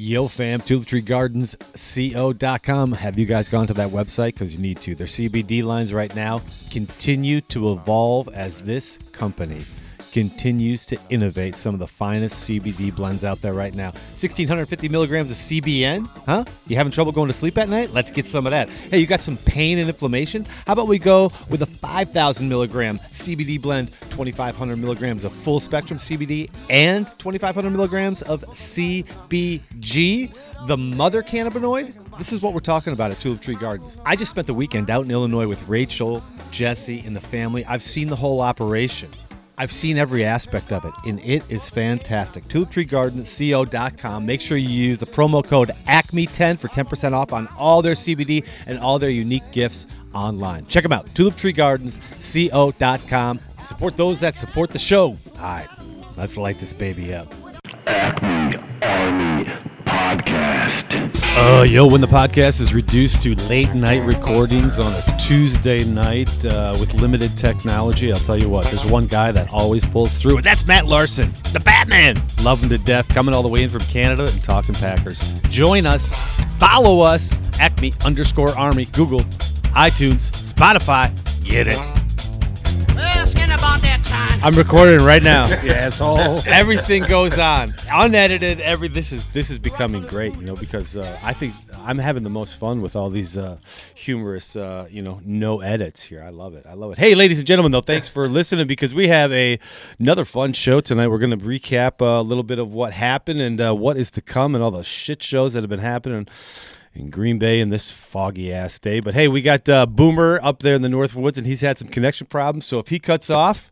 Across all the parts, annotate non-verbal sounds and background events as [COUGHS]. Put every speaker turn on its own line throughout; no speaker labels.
Yo fam, tulips.co.com. Have you guys gone to that website? Because you need to. Their CBD lines right now continue to evolve as this company continues to innovate some of the finest CBD blends out there right now. 1650 milligrams of CBN, huh? You having trouble going to sleep at night? Let's get some of that. Hey, you got some pain and inflammation? How about we go with a 5,000 milligram CBD blend, 2,500 milligrams of full spectrum CBD, and 2,500 milligrams of CBG, the mother cannabinoid? This is what we're talking about at Tulip Tree Gardens. I just spent the weekend out in Illinois with Rachel, Jesse, and the family. I've seen the whole operation. I've seen every aspect of it, and it is fantastic. TulipTreeGardensCO.com. Make sure you use the promo code ACME10 for 10% off on all their CBD and all their unique gifts online. Check them out, TulipTreeGardensCO.com. Support those that support the show. All right, let's light this baby up.
Acme Army Podcast.
Uh, yo, when the podcast is reduced to late night recordings on a Tuesday night uh, with limited technology, I'll tell you what, there's one guy that always pulls through, and that's Matt Larson, the MattMan. Love him to death, coming all the way in from Canada and talking Packers. Join us, follow us, Acme underscore Army, Google, iTunes, Spotify. Get it.
Asking about that time.
I'm recording right now. [LAUGHS]
You asshole.
everything goes on unedited every this is this is becoming great you know because uh, i think i'm having the most fun with all these uh, humorous uh, you know no edits here i love it i love it hey ladies and gentlemen though thanks for listening because we have a another fun show tonight we're going to recap uh, a little bit of what happened and uh, what is to come and all the shit shows that have been happening in Green Bay in this foggy ass day. But hey, we got uh, Boomer up there in the North Woods, and he's had some connection problems. So if he cuts off,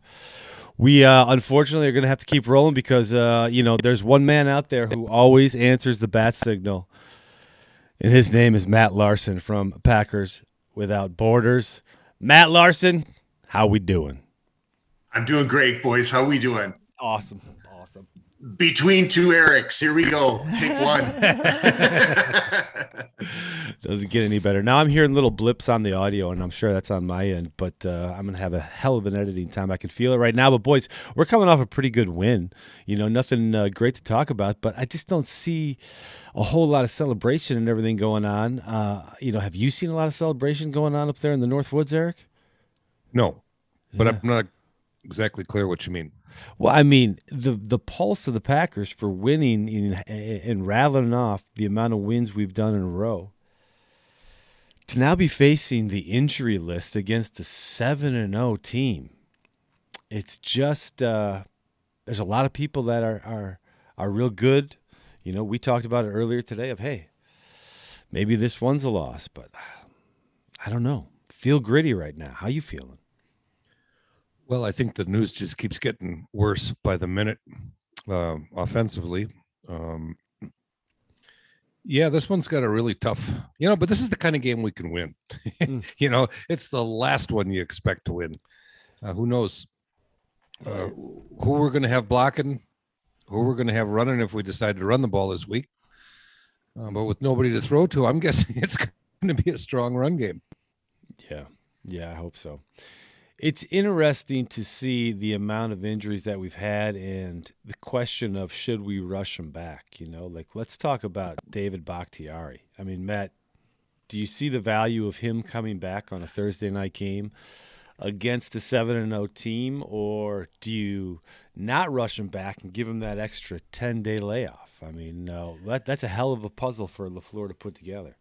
we uh, unfortunately are going to have to keep rolling because uh, you know there's one man out there who always answers the bat signal, and his name is Matt Larson from Packers Without Borders. Matt Larson, how we doing?
I'm doing great, boys. How we doing?
Awesome, awesome.
Between two Erics, here we go. Take [LAUGHS] one. [LAUGHS]
Doesn't get any better. Now I'm hearing little blips on the audio, and I'm sure that's on my end. But uh, I'm gonna have a hell of an editing time. I can feel it right now. But boys, we're coming off a pretty good win. You know, nothing uh, great to talk about, but I just don't see a whole lot of celebration and everything going on. Uh, you know, have you seen a lot of celebration going on up there in the North Woods, Eric?
No, but
Yeah.
I'm not exactly clear what you mean.
Well, I mean, the the pulse of the Packers for winning in, and rattling off the amount of wins we've done in a row. To now be facing the injury list against a seven and zero team, it's just uh, there's a lot of people that are are are real good. You know, we talked about it earlier today. Of hey, maybe this one's a loss, but I don't know. Feel gritty right now. How you feeling?
Well, I think the news just keeps getting worse by the minute um, offensively. Um, yeah, this one's got a really tough, you know, but this is the kind of game we can win. [LAUGHS] you know, it's the last one you expect to win. Uh, who knows uh, who we're going to have blocking, who we're going to have running if we decide to run the ball this week. Uh, but with nobody to throw to, I'm [LAUGHS] guessing it's going to be a strong run game.
Yeah, yeah, I hope so. It's interesting to see the amount of injuries that we've had and the question of should we rush them back. You know, like let's talk about David Bakhtiari. I mean, Matt, do you see the value of him coming back on a Thursday night game against a seven and zero team, or do you not rush him back and give him that extra ten day layoff? I mean, no, that that's a hell of a puzzle for LaFleur to put together.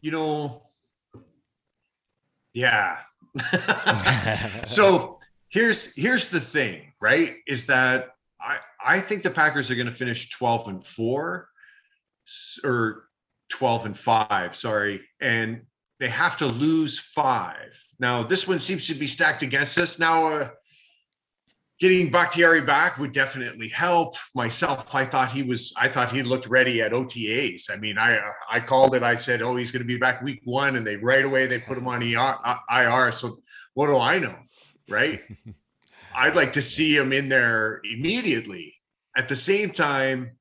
you know, yeah. [LAUGHS] so here's here's the thing, right? Is that I I think the Packers are going to finish 12 and 4 or 12 and 5, sorry, and they have to lose 5. Now, this one seems to be stacked against us. Now uh getting Bakhtiari back would definitely help. Myself, I thought he was I thought he looked ready at OTAs. I mean, I I called it. I said, "Oh, he's going to be back week 1." And they right away they put him on ER, IR. So what do I know, right? [LAUGHS] I'd like to see him in there immediately. At the same time,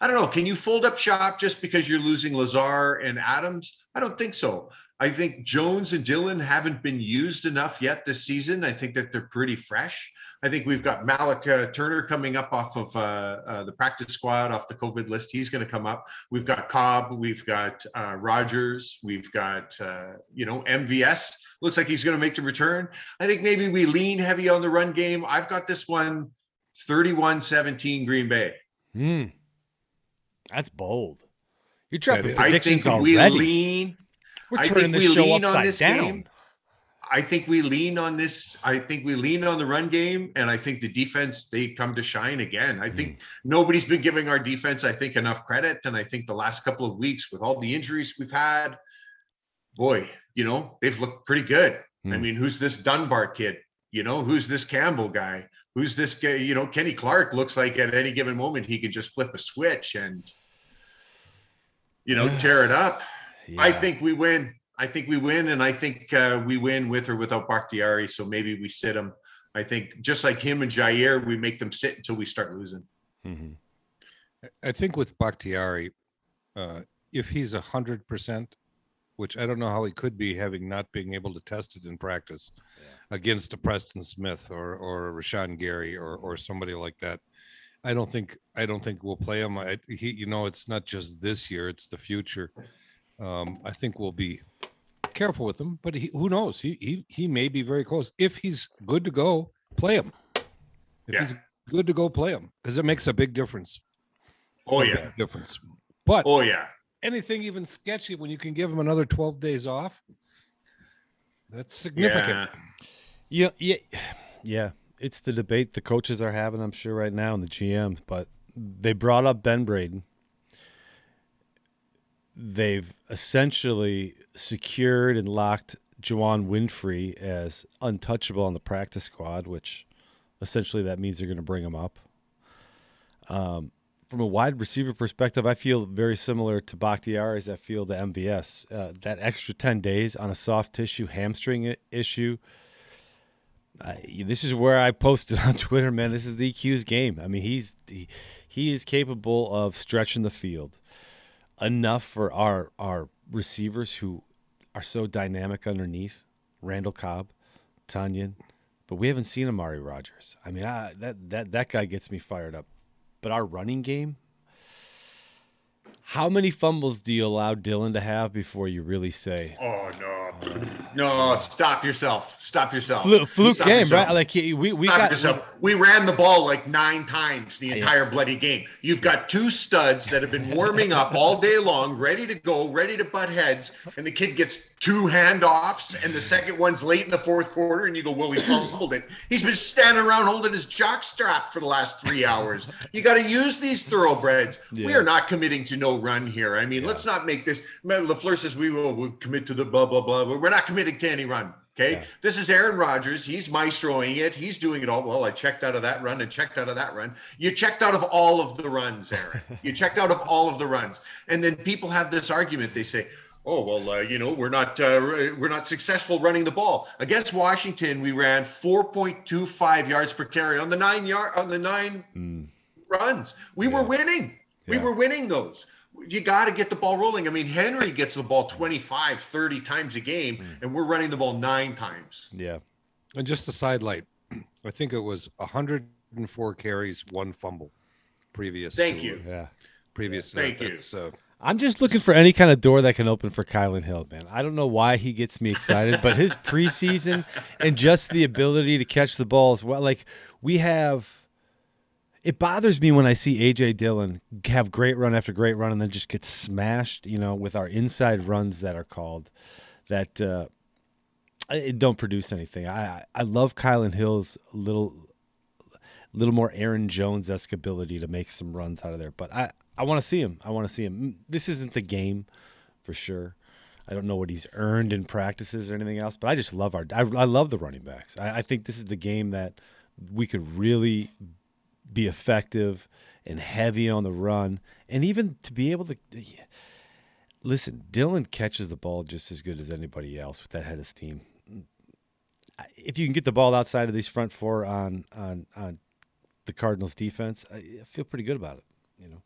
I don't know. Can you fold up shop just because you're losing Lazard and Adams? I don't think so. I think Jones and Dillon haven't been used enough yet this season. I think that they're pretty fresh. I think we've got Malik uh, Turner coming up off of uh, uh, the practice squad off the COVID list. He's going to come up. We've got Cobb. We've got uh, Rodgers. We've got uh, you know MVS. Looks like he's going to make the return. I think maybe we lean heavy on the run game. I've got this one 31-17 Green Bay.
Hmm. That's bold. You're dropping
I
I
predictions
think We lean,
We're
I
turning
think
this
we
show upside
this
down.
game. I think we lean on this. I think we lean on the run game, and I think the defense they come to shine again. I
Hmm.
think nobody's been giving our defense, I think, enough credit, and I think the last couple of weeks with all the injuries we've had, boy, you know they've looked pretty good. I
Hmm.
mean, who's this Dunbar kid? You know, who's this Campbell guy? Who's this guy? You know, Kenny Clark looks like at any given moment he could just flip a switch and, you know, tear it up. I think we win. I think we win, and I think uh, we win with or without Bakhtiari. So maybe we sit him. I think just like him and Jaire, we make them sit until we start losing.
Mhm.
I think with Bakhtiari, uh, if he's a hundred percent, which I don't know how he could be, having not being able to test it in practice against a Preston Smith or or a Rashan Gary or or somebody like that. I don't think I don't think we'll play him. I, he, you know, it's not just this year; it's the future. Um, I think we'll be careful with him, but he, who knows? He he he may be very close. If he's good to go, play him. If
Yeah.
he's good to go, play him because it makes a big difference.
Oh
A
yeah.
big difference. But
Oh yeah.
anything even sketchy when you can give him another 12 days off that's significant
Yeah.
Yeah, yeah, yeah. It's the debate the coaches are having, I'm sure, right now, and the GMs. But they brought up Ben Braden. They've essentially secured and locked Juwann Winfree as untouchable on the practice squad, which essentially that means they're going to bring him up. Um, from a wide receiver perspective, I feel very similar to Bakhtiari as I feel to MVS. Uh, that extra 10 days on a soft tissue hamstring issue. I, this is where I posted [LAUGHS] on Twitter, man. This is the EQ's game. I mean, he's he, he is capable of stretching the field enough for our our receivers who are so dynamic underneath. Randall Cobb, Tonyan, but we haven't seen Amari Rodgers. I mean, I, that that that guy gets me fired up. But our running game, how many fumbles do you allow Dillon to have before you really say
Oh no. No, stop yourself. Stop yourself.
fluke, fluke
Stop
game,
yourself.
right? Like we we
Stop
got
yourself. We ran the ball like nine times the entire bloody game. You've got two studs that have been warming up all day long, ready to go, ready to butt heads, and the kid gets two handoffs, and the second one's late in the fourth quarter, and you go, "Well, he fumbled it." He's been standing around holding his jock strap for the last three hours. You got to use these thoroughbreds. We are not committing to no run here. I mean, let's not make this. LaFleur says we will we'll commit to the blah blah blah. But we're not committing to any run. Okay,
Yeah.
this is Aaron Rodgers. He's maestroing it. He's doing it all. Well, I checked out of that run and checked out of that run. You checked out of all of the runs, Aaron. you checked out of all of the runs. And then people have this argument. They say, "Oh, well, uh, you know, we're not uh, we're not successful running the ball against Washington. We ran 4.25 yards per carry on the nine yard on the nine
Mm,
runs. We were
Yeah.
winning. We were winning those. You got to get the ball rolling. I mean, Henry gets the ball 25, 30 times a game,
Mm.
and we're running the ball nine times.
yeah.
and just a side light [CLEARS THROAT] i think it was 104 carries one fumble previous
Thank
to,
you.
Yeah.
previous to
Thank you.
Uh,
I'm just looking for any kind of door that can open for Kylan Hill, man. I don't know why he gets me excited, but his preseason and just the ability to catch the ball as well. Like we have it bothers me when I see AJ Dillon have great run after great run and then just get smashed, you know, with our inside runs that are called that uh don't produce anything. I I- I love Kylan Hill's little little more Aaron Jones esque ability to make some runs out of there. But I, I want to see him. I want to see him. Mm, This isn't the game for sure. I don't know what he's earned in practices or anything else, but I just love our. I, I love the running backs. I, I think this is the game that we could really be effective and heavy on the run, and even to be able to. Listen, Dillon catches the ball just as good as anybody else with that head of steam. If you can get the ball outside of these front four on on on the Cardinals defense, I feel pretty good about it. You know.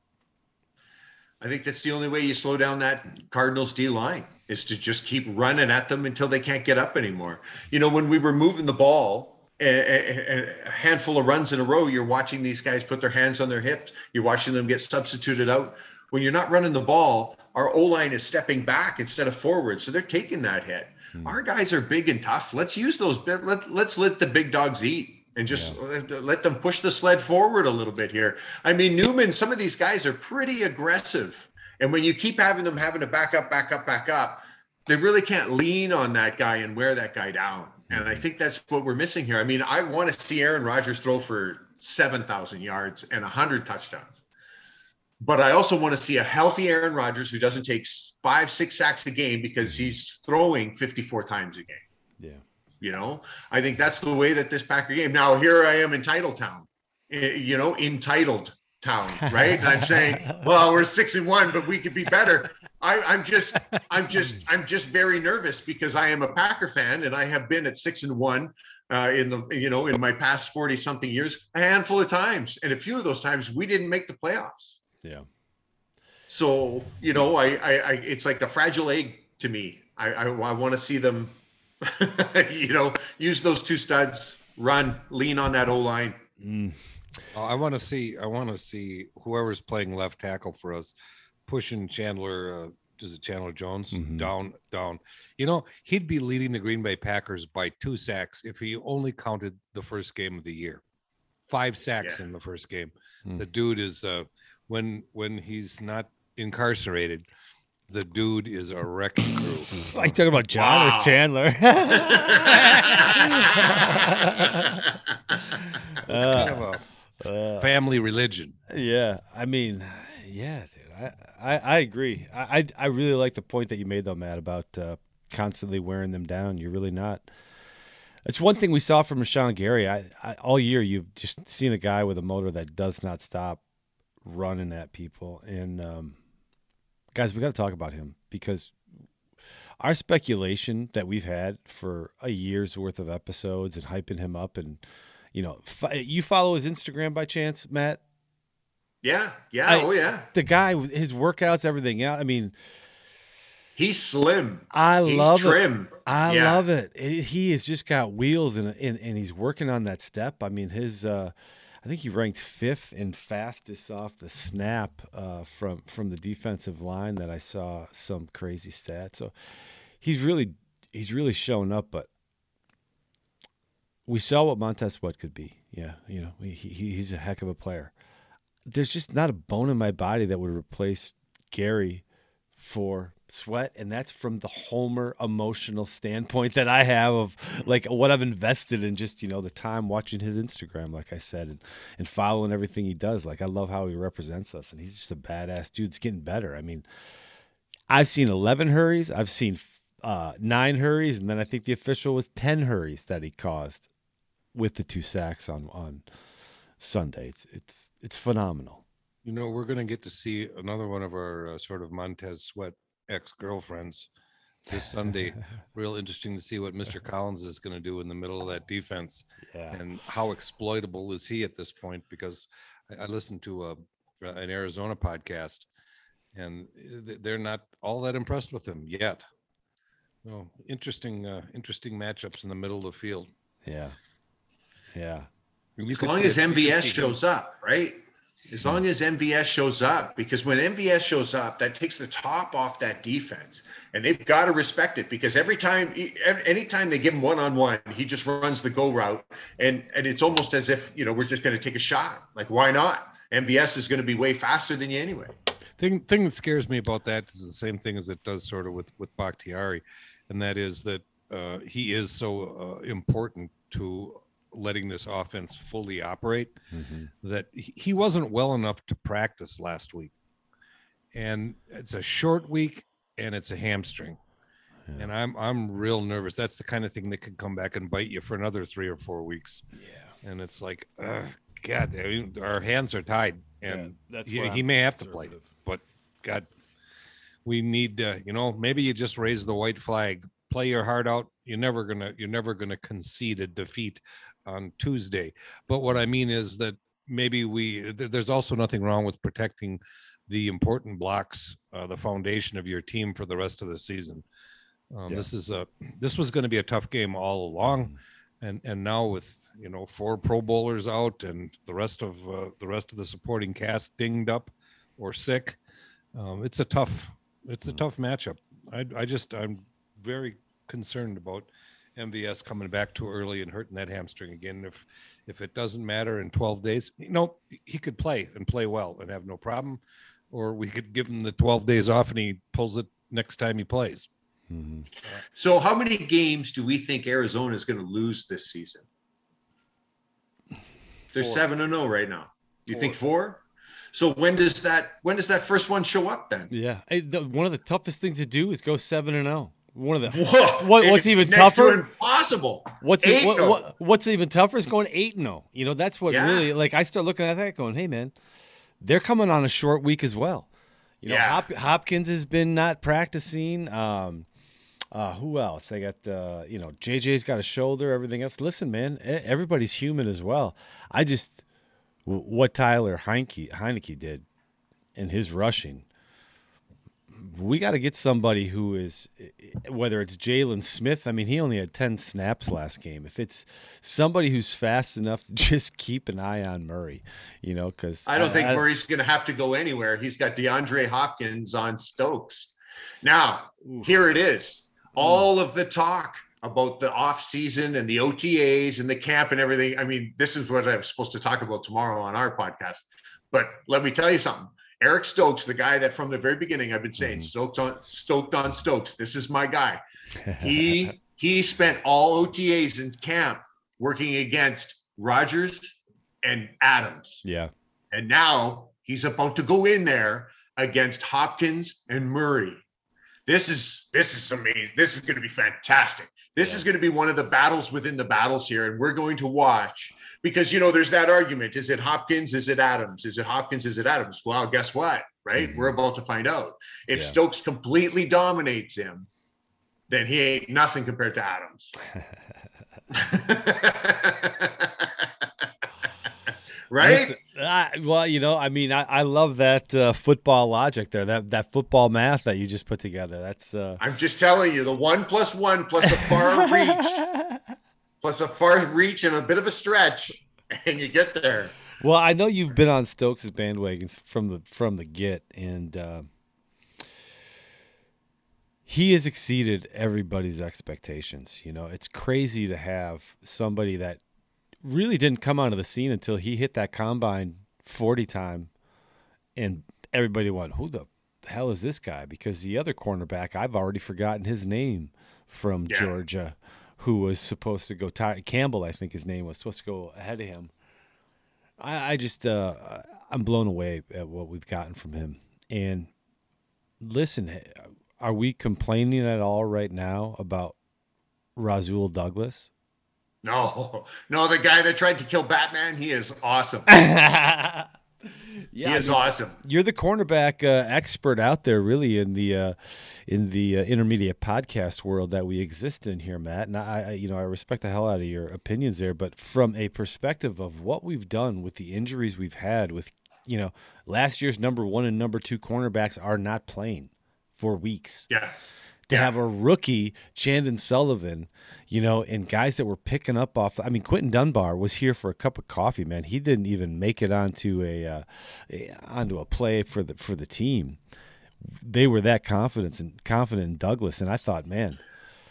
I think that's the only way you slow down that Cardinals D line is to just keep running at them until they can't get up anymore. You know, when we were moving the ball a, a, a handful of runs in a row, you're watching these guys put their hands on their hips. You're watching them get substituted out. When you're not running the ball, our O line is stepping back instead of forward, so they're taking that hit. Hmm. Our guys are big and tough. Let's use those. Let, let's let the big dogs eat and just let, let them push the sled forward a little bit here. I mean, Newman, some of these guys are pretty aggressive. And when you keep having them having to back up, back up, back up, they really can't lean on that guy and wear that guy down. And I mm-hmm. think that's what we're missing here. I mean, I want to see Aaron Rodgers throw for 7,000 yards and 100 touchdowns. But I also want to see a healthy Aaron Rodgers who doesn't take five, six sacks a game because mm-hmm. he's throwing 54 times a game.
Yeah.
You know, I think that's the way that this Packer game. Now, here I am in Title Town, eh, you know, entitled town, right? And I'm saying, [LAUGHS] well, we're six and one, but we could be better. I, I'm just, I'm just, I'm just very nervous because I am a Packer fan and I have been at six and one uh, in the, you know, in my past 40 something years, a handful of times. And a few of those times we didn't make the playoffs.
Yeah.
So, you know, I, I, I it's like a fragile egg to me. I, I, I want to see them, [LAUGHS] you know, use those two studs, run, lean on that O line.
Mm.
Oh, I want to see. I want to see whoever's playing left tackle for us pushing Chandler. Uh, is it Chandler Jones
Mhm.
down, down? You know, he'd be leading the Green Bay Packers by two sacks if he only counted the first game of the year. Five sacks
Yeah.
in the first game.
Hmm.
The dude is uh, when when he's not incarcerated. The dude is a wrecking crew. [LAUGHS]
Are you talking about John
Wow.
or Chandler? [LAUGHS]
It's
Uh,
kind of a family religion.
Yeah, I mean, yeah, dude, I I, I agree. I, I I really like the point that you made though, Matt, about uh, constantly wearing them down. You're really not. It's one thing we saw from Rashan Gary. I, I all year you've just seen a guy with a motor that does not stop running at people. And um, guys, we got to talk about him because our speculation that we've had for a year's worth of episodes and hyping him up and you know, you follow his Instagram by chance, Matt?
yeah, yeah,
I-
oh yeah.
the guy his workouts, everything. Yeah, I mean,
He's slim.
I
He's
love it.
trim.
I
Yeah.
love it. It- He has just got wheels and, and and he's working on that step. I mean, his uh, I think he ranked fifth in fastest off the snap uh, from from the defensive line that I saw some crazy stat. So he's really he's really showing up. But we saw what Montez Sweat could be. Yeah, you know, he he's a heck of a player. There's just not a bone in my body that would replace Gary for sweat and that's from the homer emotional standpoint that i have of like what i've invested in just you know the time watching his instagram like i said and, and following everything he does. Like i love how he represents us and he's just a badass dude. It's getting better. I mean i've seen 11 hurries i've seen uh, nine hurries and then i think the official was 10 hurries that he caused with the two sacks on on sunday. It's it's it's phenomenal.
You know, we're going to get to see another one of our uh, sort of Montez Sweat ex girlfriends this Sunday. [LAUGHS] Real interesting to see what Mr. Collins is going to do in the middle of that defense
yeah
and how exploitable is he at this point? Because I, I listened to a, an Arizona podcast and they're not all that impressed with him yet. Well, interesting, uh, interesting matchups in the middle of the field.
yeah yeah
You
As long as
it- you could
MVS
see him-
shows up, right? As long as MVS shows up, because when MVS shows up, that takes the top off that defense, and they've got to respect it. Because every time, anytime they give him one on one, he just runs the go route, and and it's almost as if you know we're just going to take a shot. Like why not? MVS is going to be way faster than you anyway.
thing thing that scares me about that is the same thing as it does sort of with with Bakhtiari, and that is that uh, he is so uh, important to letting this offense fully operate that he he wasn't well enough to practice last week, and it's a short week and it's a hamstring. And I'm I'm real nervous. That's the kind of thing that could come back and bite you for another three or four weeks.
yeah
And it's like, ugh, God, I mean, our hands are tied, and
that's
he, he may have to play but God, we need uh, you know maybe you just raise the white flag, play your heart out. You're never gonna you're never gonna concede a defeat on Tuesday. But what I mean is that maybe we there's also nothing wrong with protecting the important blocks, uh, the foundation of your team for the rest of the season. Um,
Yeah.
This is a this was going to be a tough game all along. and and now with you know four Pro Bowlers out and the rest of uh, the rest of the supporting cast dinged up or sick, um, it's a tough it's a tough matchup. I I just I'm very concerned about MVS coming back too early and hurting that hamstring again. If if it doesn't matter in 12 days, you know he could play and play well and have no problem, or we could give him the 12 days off and he pulls it next time he plays.
Mhm.
So, how many games do we think Arizona is going to lose this season? They're
Four.
seven and zero right now. You
Four.
think four? So when does that when does that first one show up then?
Yeah. Hey, the, one of the toughest things to do is go seven and zero. One of the
Whoa,
What- what's even
next to
tougher?
Impossible.
What's it, what, what, what's even tougher is going eight and zero. You know, that's what
Yeah.
really like. I start looking at that, going, "Hey, man, they're coming on a short week as well." You know,
Yeah.
Hop, Hopkins has been not practicing. Um, uh, who else? They got uh, you know, JJ's got a shoulder. Everything else. Listen, man, everybody's human as well. I just what Tyler Heinicke Heinicke did in his rushing. We got to get somebody who is, whether it's Jaylon Smith. I mean, he only had ten snaps last game. If it's somebody who's fast enough to [LAUGHS] just keep an eye on Murray, you know, because
I don't think Murray's going to have to go anywhere. He's got DeAndre Hopkins on Stokes. Now, here it is. All of the talk about the off season and the OTAs and the camp and everything. I mean, this is what I'm supposed to talk about tomorrow on our podcast. But let me tell you something. Eric Stokes, the guy that from the very beginning I've been saying,
Mhm.
Stokes on stoked on Stokes. This is my guy. [LAUGHS] He he spent all OTAs in camp working against Rodgers and Adams.
yeah,
And now he's about to go in there against Hopkins and Murray. This is this is amazing. This is going to be fantastic. This is going to be one of the battles within the battles here, and we're going to watch because you know there's that argument: is it Hopkins? Is it Adams? Is it Hopkins? Is it Adams? Well, guess what? Right,
Mhm.
we're about to find out. If
Yeah.
Stokes completely dominates him, then he ain't nothing compared to Adams. [LAUGHS] [LAUGHS] right?
I, well, you know, I mean, I, I love that uh, football logic there, that that football math that you just put together. That's uh,
I'm just telling you, the one plus one plus a far reach, [LAUGHS] plus a far reach and a bit of a stretch, [LAUGHS] and you get there.
Well, I know you've been on Stokes' bandwagons from the from the get, and uh, he has exceeded everybody's expectations. You know, it's crazy to have somebody that really didn't come onto the scene until he hit that combine forty time, and everybody went, "Who the hell is this guy?" Because the other cornerback, I've already forgotten his name from
Yeah.
Georgia, who was supposed to go. Ty- Campbell, I think his name was supposed to go ahead of him. I, I just uh, I'm blown away at what we've gotten from him. And listen, are we complaining at all right now about Rasul Douglas?
No, no, the guy that tried to kill Batman, he is awesome. [LAUGHS] [LAUGHS]
yeah,
he is awesome.
you're the cornerback uh, expert out there, really in the uh, in the uh, intermediate podcast world that we exist in here, Matt. And I, I, you know, I respect the hell out of your opinions there. But from a perspective of what we've done with the injuries we've had, with you know, last year's number one and number two cornerbacks are not playing for weeks
Yeah,
to
Yeah.
have a rookie, Chandon Sullivan, you know, and guys that were picking up off. I mean, Quentin Dunbar was here for a cup of coffee, man. He didn't even make it onto a, uh, a- onto a play for the for the team. They were that confident and confident in Douglas, and I thought, man,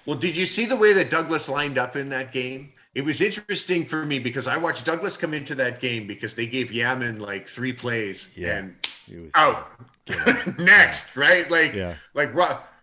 Well, did you see the way that Douglas lined up in that game? It was interesting for me because I watched Douglas come into that game because they gave Yaman like three plays
Yeah.
and
it was [LAUGHS]
out. [LAUGHS] Next, right? Like,
Yeah.
like,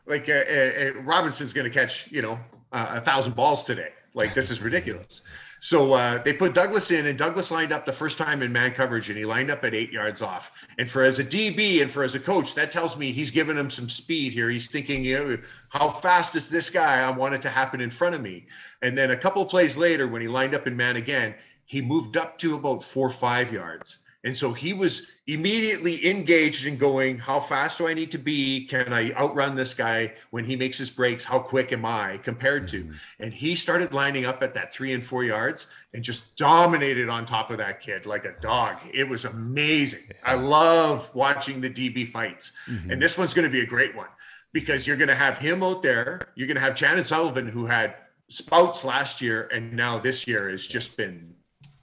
like uh, uh, uh, Robinson's going to catch, you know, uh, a thousand balls today. Like, this is ridiculous. So uh, they put Douglas in, and Douglas lined up the first time in man coverage, and he lined up at eight yards off. And for as a DB and for as a coach, that tells me he's giving him some speed here. He's thinking, you know, how fast is this guy? I want it to happen in front of me. And then a couple plays later, when he lined up in man again, he moved up to about four or five yards. And so he was immediately engaged in going, How fast do I need to be? Can I outrun this guy when he makes his breaks? How quick am I compared to? Mm-hmm. And he started lining up at that three and four yards and just dominated on top of that kid like a dog. It was amazing. I love watching the DB fights. Mm-hmm. And this one's going to be a great one because you're going to have him out there. You're going to have Chandon Sullivan, who had Spouts last year and now this year has just been,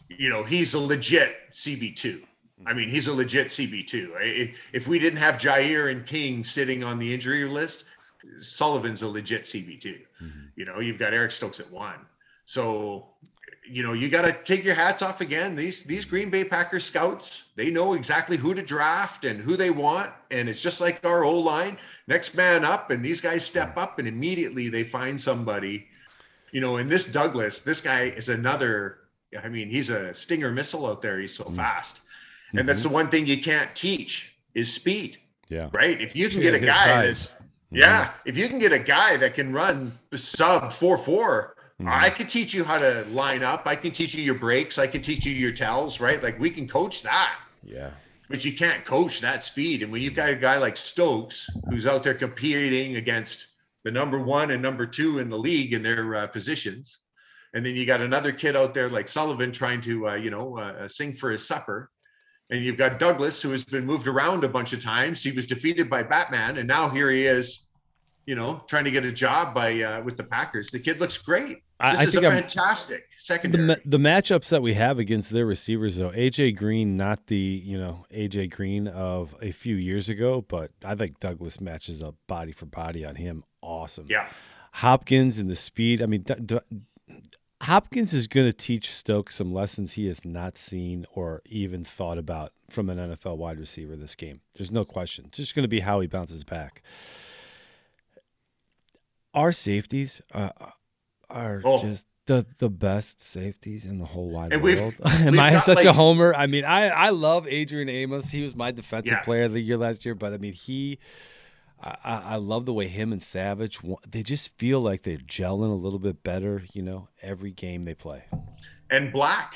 you know, he's a legit CB2. I mean, he's a legit CB2. If we didn't have Jaire and King sitting on the injury list, Sullivan's a legit CB2. Mm-hmm. You know, you've got Eric Stokes at one. So, you know, you got to take your hats off again. These these Green Bay Packers scouts, they know exactly who to draft and who they want, and it's just like our O line, next man up, and these guys step up, and immediately they find somebody. You know, and this Douglas, this guy is another. I mean, he's a Stinger missile out there. He's so mm. fast, and that's the one thing you can't teach is speed,
Yeah.
right? If you can
Yeah,
get a
his
guy
size.
that's yeah, if you can get a guy that can run sub four four, I can teach you how to line up. I can teach you your breaks. I can teach you your tells. Right? Like we can coach that,
Yeah.
but you can't coach that speed. And when you've got a guy like Stokes who's out there competing against the number one and number two in the league in their uh, positions, and then you got another kid out there like Sullivan trying to uh, you know uh, sing for his supper. And you've got Douglas, who has been moved around a bunch of times. He was defeated by Batman, and now here he is, you know, trying to get a job by uh, with the Packers. The kid looks great.
I,
This
I
is a
think I'm,
fantastic
the the matchups that we have against their receivers though AJ Green not the you know AJ Green of a few years ago but I think Douglas matches up body for body on him awesome
yeah,
Hopkins and the speed I mean D- D- Hopkins is going to teach Stokes some lessons he has not seen or even thought about from an NFL wide receiver this game there's no question it's just going to be how he bounces back our safeties uh, are
Oh.
just the the best safeties in the whole wide
And
world. [LAUGHS] Am I
got,
such a homer? I mean, I I love Adrian Amos. He was my defensive
Yeah.
player of the year last year, but I mean, he. I, I I love the way him and Savage they just feel like they're gelling a little bit better. You know, every game they play
and Black,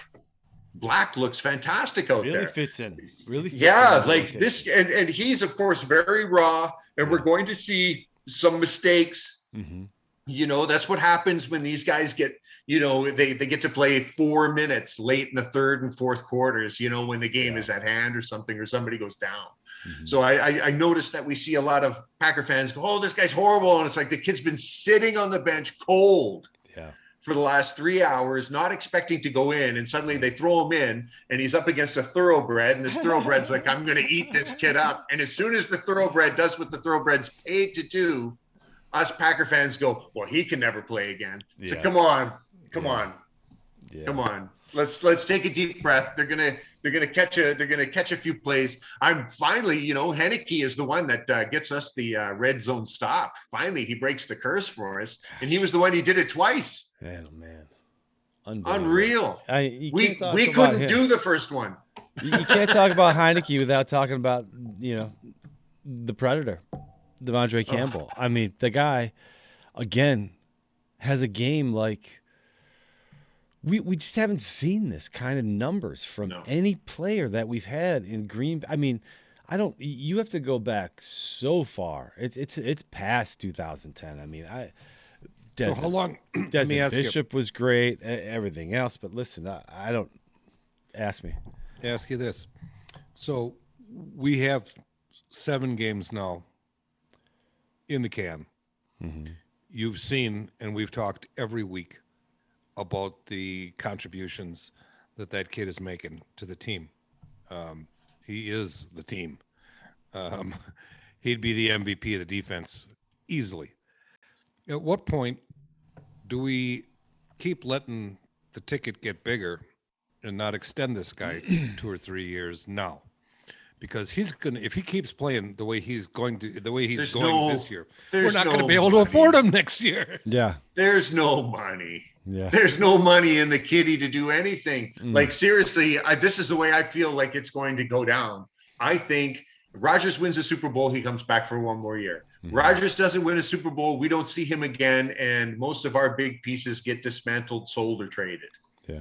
Black looks fantastic out
really
there.
Really fits in. Really, fits
yeah,
in
like
rotation.
this, and and he's of course very raw, and we're going to see some mistakes.
Mhm.
You know, that's what happens when these guys get. You know, they they get to play four minutes late in the third and fourth quarters. You know, when the game
Yeah.
is at hand or something, or somebody goes down.
Mhm.
So I, I I noticed that we see a lot of Packer fans go, "Oh, this guy's horrible," and it's like the kid's been sitting on the bench cold
Yeah.
for the last three hours, not expecting to go in, and suddenly they throw him in, and he's up against a thoroughbred, and this thoroughbred's like, "I'm going to eat this kid up," and as soon as the thoroughbred does what the thoroughbred's paid to do, us Packer fans go, "Well, he can never play again." So
Yeah.
come on, come
Yeah.
on,
Yeah.
come on. Let's let's take a deep breath. They're gonna they're gonna catch a they're gonna catch a few plays. I'm finally, you know, Heinicke is the one that uh, gets us the uh, red zone stop. Finally, he breaks the curse for us, and he was the one who did it twice.
Man, oh man,
Unreal.
I,
We we couldn't
him.
do the first one.
you, you can't talk about [LAUGHS] Heinicke without talking about you know the Predator, De'Vondre Campbell. I mean, the guy again has a game like we we just haven't seen this kind of numbers from
No.
any player that we've had in Green. I mean, I don't. You have to go back so far. It's it's it's past 2010. I mean, I.
So how long? [CLEARS THROAT] let me
Desmond
ask you.
Bishop was great. Everything else, but listen, I, I don't. Ask me.
ask you this. So we have seven games now in the can. Mm-hmm. You've seen, and we've talked every week about the contributions that that kid is making to the team. Um, he is the team. Um, [LAUGHS] he'd be the MVP of the defense easily. At what point do we keep letting the ticket get bigger and not extend this guy [CLEARS THROAT] two or three years now? Because he's gonna, if he keeps playing the way he's going to, the way he's
There's
going
no-
this year, we're not going to be able to afford him next year.
Yeah.
There's no money.
Yeah.
There's no money in the kitty to do anything.
Mm.
Like seriously, I, this is the way I feel like it's going to go down. I think Rodgers wins a Super Bowl, he comes back for one more year.
Mhm.
Rodgers doesn't win a Super Bowl, we don't see him again, and most of our big pieces get dismantled, sold, or traded
Yeah.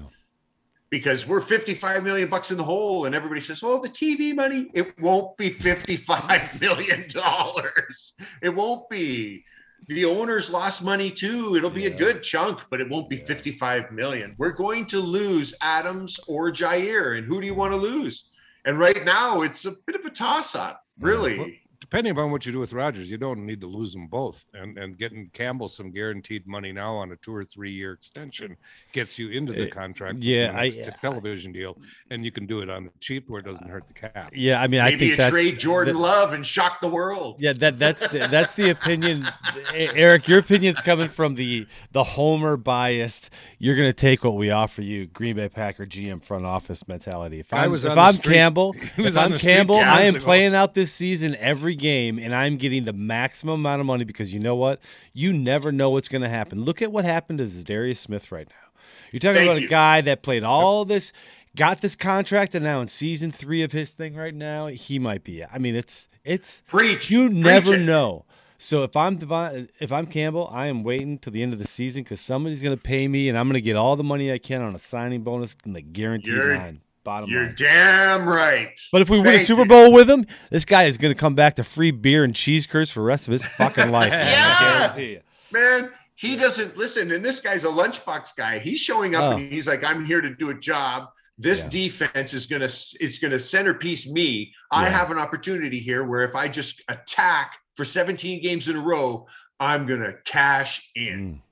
because we're 55 million bucks in the hole, and everybody says, "Oh, the TV money." It won't be 55 [LAUGHS] million dollars. It won't be. The owners lost money too. It'll be
Yeah.
a good chunk, but it won't be 55 million. We're going to lose Adams or Jaire, and who do you want to lose? And right now, it's a bit of a toss-up, really.
Well, depending upon what you do with Rodgers, you don't need to lose them both. And and getting Campbell some guaranteed money now on a two or three year extension gets you into the
Uh,
contract. with
yeah,
the
I-
next television deal, and you can do it on the cheap where it doesn't hurt the cap.
Yeah, I mean, I
Maybe
think
you
that's
trade Jordan
that-
Love and shock the world.
Yeah, that that's the, that's the opinion, [LAUGHS] Eric. Your opinion's coming from the the homer biased. You're gonna take what we offer you, Green Bay Packer GM front office mentality. If
I
I'm,
was
if I'm
street-
Campbell, [LAUGHS]
was
if I'm Campbell, I am
ago.
playing out this season every game, and I'm getting the maximum amount of money because you know what? You never know what's gonna happen. Look at what happened to Darius Smith right now. You're talking
Thank
about
you.
a guy that played all this. Got this contract, and now in season three of his thing right now, he might be. I mean, it's it's
Preach.
you
Preach
never
it.
know. So if I'm Devon, if I'm Campbell, I am waiting till the end of the season because somebody's going to pay me, and I'm going to get all the money I can on a signing bonus and the guaranteed
You're-
line. Bottom
You're
line.
damn right.
But if we win a
Thank
Super
you.
Bowl with him, this guy is going to come back to free beer and cheese curds for the rest of his fucking [LAUGHS] life. man.
Yeah.
I guarantee you.
man, he doesn't listen. And this guy's a lunchbox guy. He's showing up
Oh.
and he's like, I'm here to do a job. This
Yeah.
defense is gonna is gonna centerpiece me. I have an opportunity here where if I just attack for 17 games in a row, I'm gonna cash in.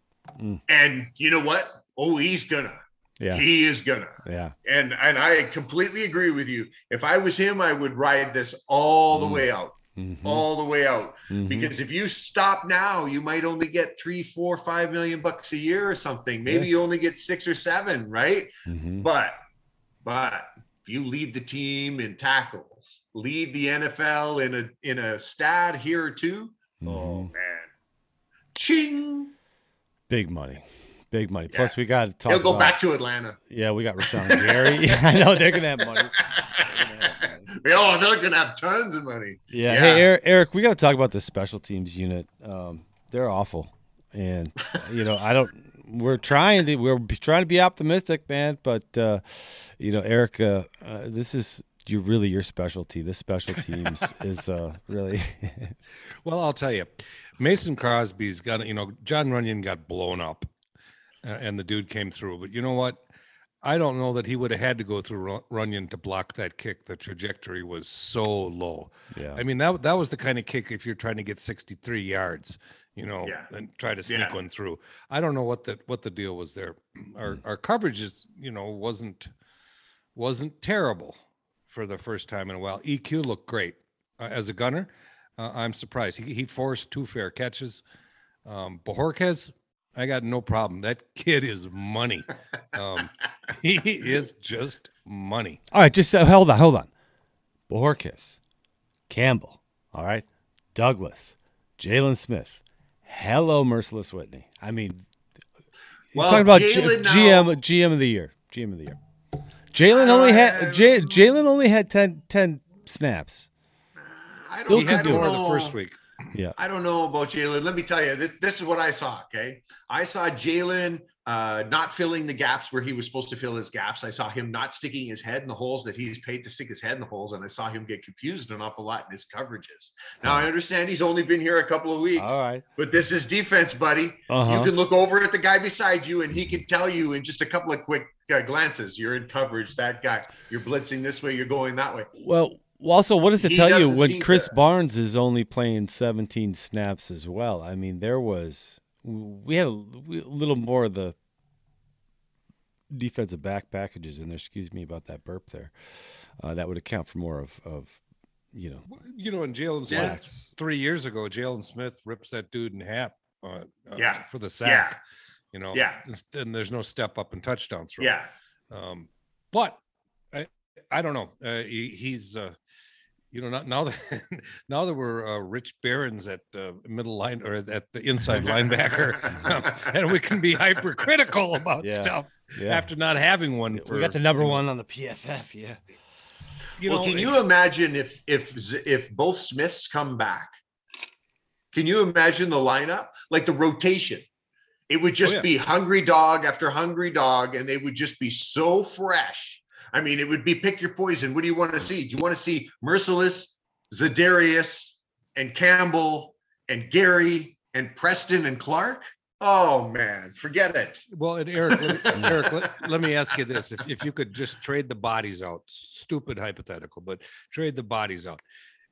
Mm,
And you know what? Oh, he's gonna.
Yeah,
He is gonna.
yeah.
And and I completely agree with you. If I was him, I would ride this all the
Mm.
way out.
Mhm,
All the way out.
mhm.
Because if you stop now, you might only get three, four, five million bucks a year or something. Maybe
Yeah.
you only get six or seven, right?
Mhm.
But, but if you lead the team in tackles, lead the NFL in a in a stat here or two, oh
Mhm.
man, ching,
Big money, big money.
Yeah.
Plus, we got to talk.
he'll go
about-
back to Atlanta.
Yeah, we got Rashan Gary. Yeah, [LAUGHS] I know they're gonna have money. gonna
oh, [LAUGHS] they're gonna have tons of money.
Yeah.
Yeah.
Hey, Eric, Eric, we got to talk about the special teams unit. Um, they're awful, and [LAUGHS] you know, I don't. We're trying to. We're trying to be optimistic, man. But uh, you know, Eric, uh, uh, this is you really your specialty. This special teams is uh, really.
Well, I'll tell you, Mason Crosby's got you know Jon Runyan got blown up, and the dude came through. But you know what? I don't know that he would have had to go through Runyan to block that kick. The trajectory was so low.
yeah.
I mean that that was the kind of kick if you're trying to get 63 yards, you know,
Yeah.
and try to sneak
Yeah.
one through. I don't know what the what the deal was there. Our our coverage is you know wasn't wasn't terrible for the first time in a while. EQ looked great uh, as a gunner. Uh, I'm surprised he he forced two fair catches. Um, Bojorquez, I got no problem. That kid is money. Um, [LAUGHS] he is just money.
All right, just uh, hold on, hold on. Bojorquez, Campbell, all right, Douglas, Jaylon Smith. Hello, Mercilus Whitney. I mean, you're
Well,
talking about G-
now-
GM GM of the year. GM of the year. Jaylon only had J- Jaylon only had 10, 10 snaps.
I
Still
don't,
He
could
had
do
more
know.
the first week.
Yeah.
I don't know about Jaylon. Let me tell you, this, this is what I saw. Okay. I saw Jaylon uh, not filling the gaps where he was supposed to fill his gaps. I saw him not sticking his head in the holes that he's paid to stick his head in the holes. And I saw him get confused an awful lot in his coverages. Now, I understand he's only been here a couple of weeks,
All right.
but this is defense, buddy.
Uh-huh.
You can look over at the guy beside you and he can tell you in just a couple of quick uh, glances you're in coverage, that guy. You're blitzing this way, you're going that way.
Well, well, also, what does it tell you when Krys
to-
Barnes is only playing 17 snaps as well? I mean, there was we had a, we- a little more of the defensive back packages in there. Excuse me about that burp there. Uh, that would account for more of of you know.
You know, and Jaylon Smith
Yeah.
three years ago, Jaylon Smith rips that dude in half. Uh, uh,
Yeah.
for the sack. Yeah. You know.
Yeah.
And, and there's no step up and touchdowns. throw.
Yeah.
Um, but I I don't know. Uh, he, he's uh, you know not, now [LAUGHS] that now that we're uh, rich barons at uh, middle line or at the inside linebacker, [LAUGHS] [LAUGHS] and we can be hypercritical about
Yeah.
stuff
Yeah,
after not having one. For,
we got the number
you know,
one on the PFF. Yeah.
You
well,
know,
can you imagine if if if both Smiths come back? Can you imagine the lineup, like the rotation? It would just
Oh, yeah.
be hungry dog after hungry dog, and they would just be so fresh. I mean, it would be pick your poison. What do you want to see? Do you want to see Mercilus, Za'Darius, and Campbell, and Gary, and Preston, and Clark? Oh man, forget it.
Well, and Eric, let, [LAUGHS] Eric, let, let me ask you this: if, if you could just trade the bodies out, stupid hypothetical, but trade the bodies out,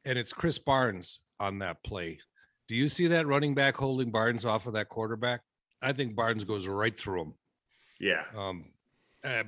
and it's Krys Barnes on that play. Do you see that running back holding Barnes off of that quarterback? I think Barnes goes right through him.
Yeah.
Um, uh,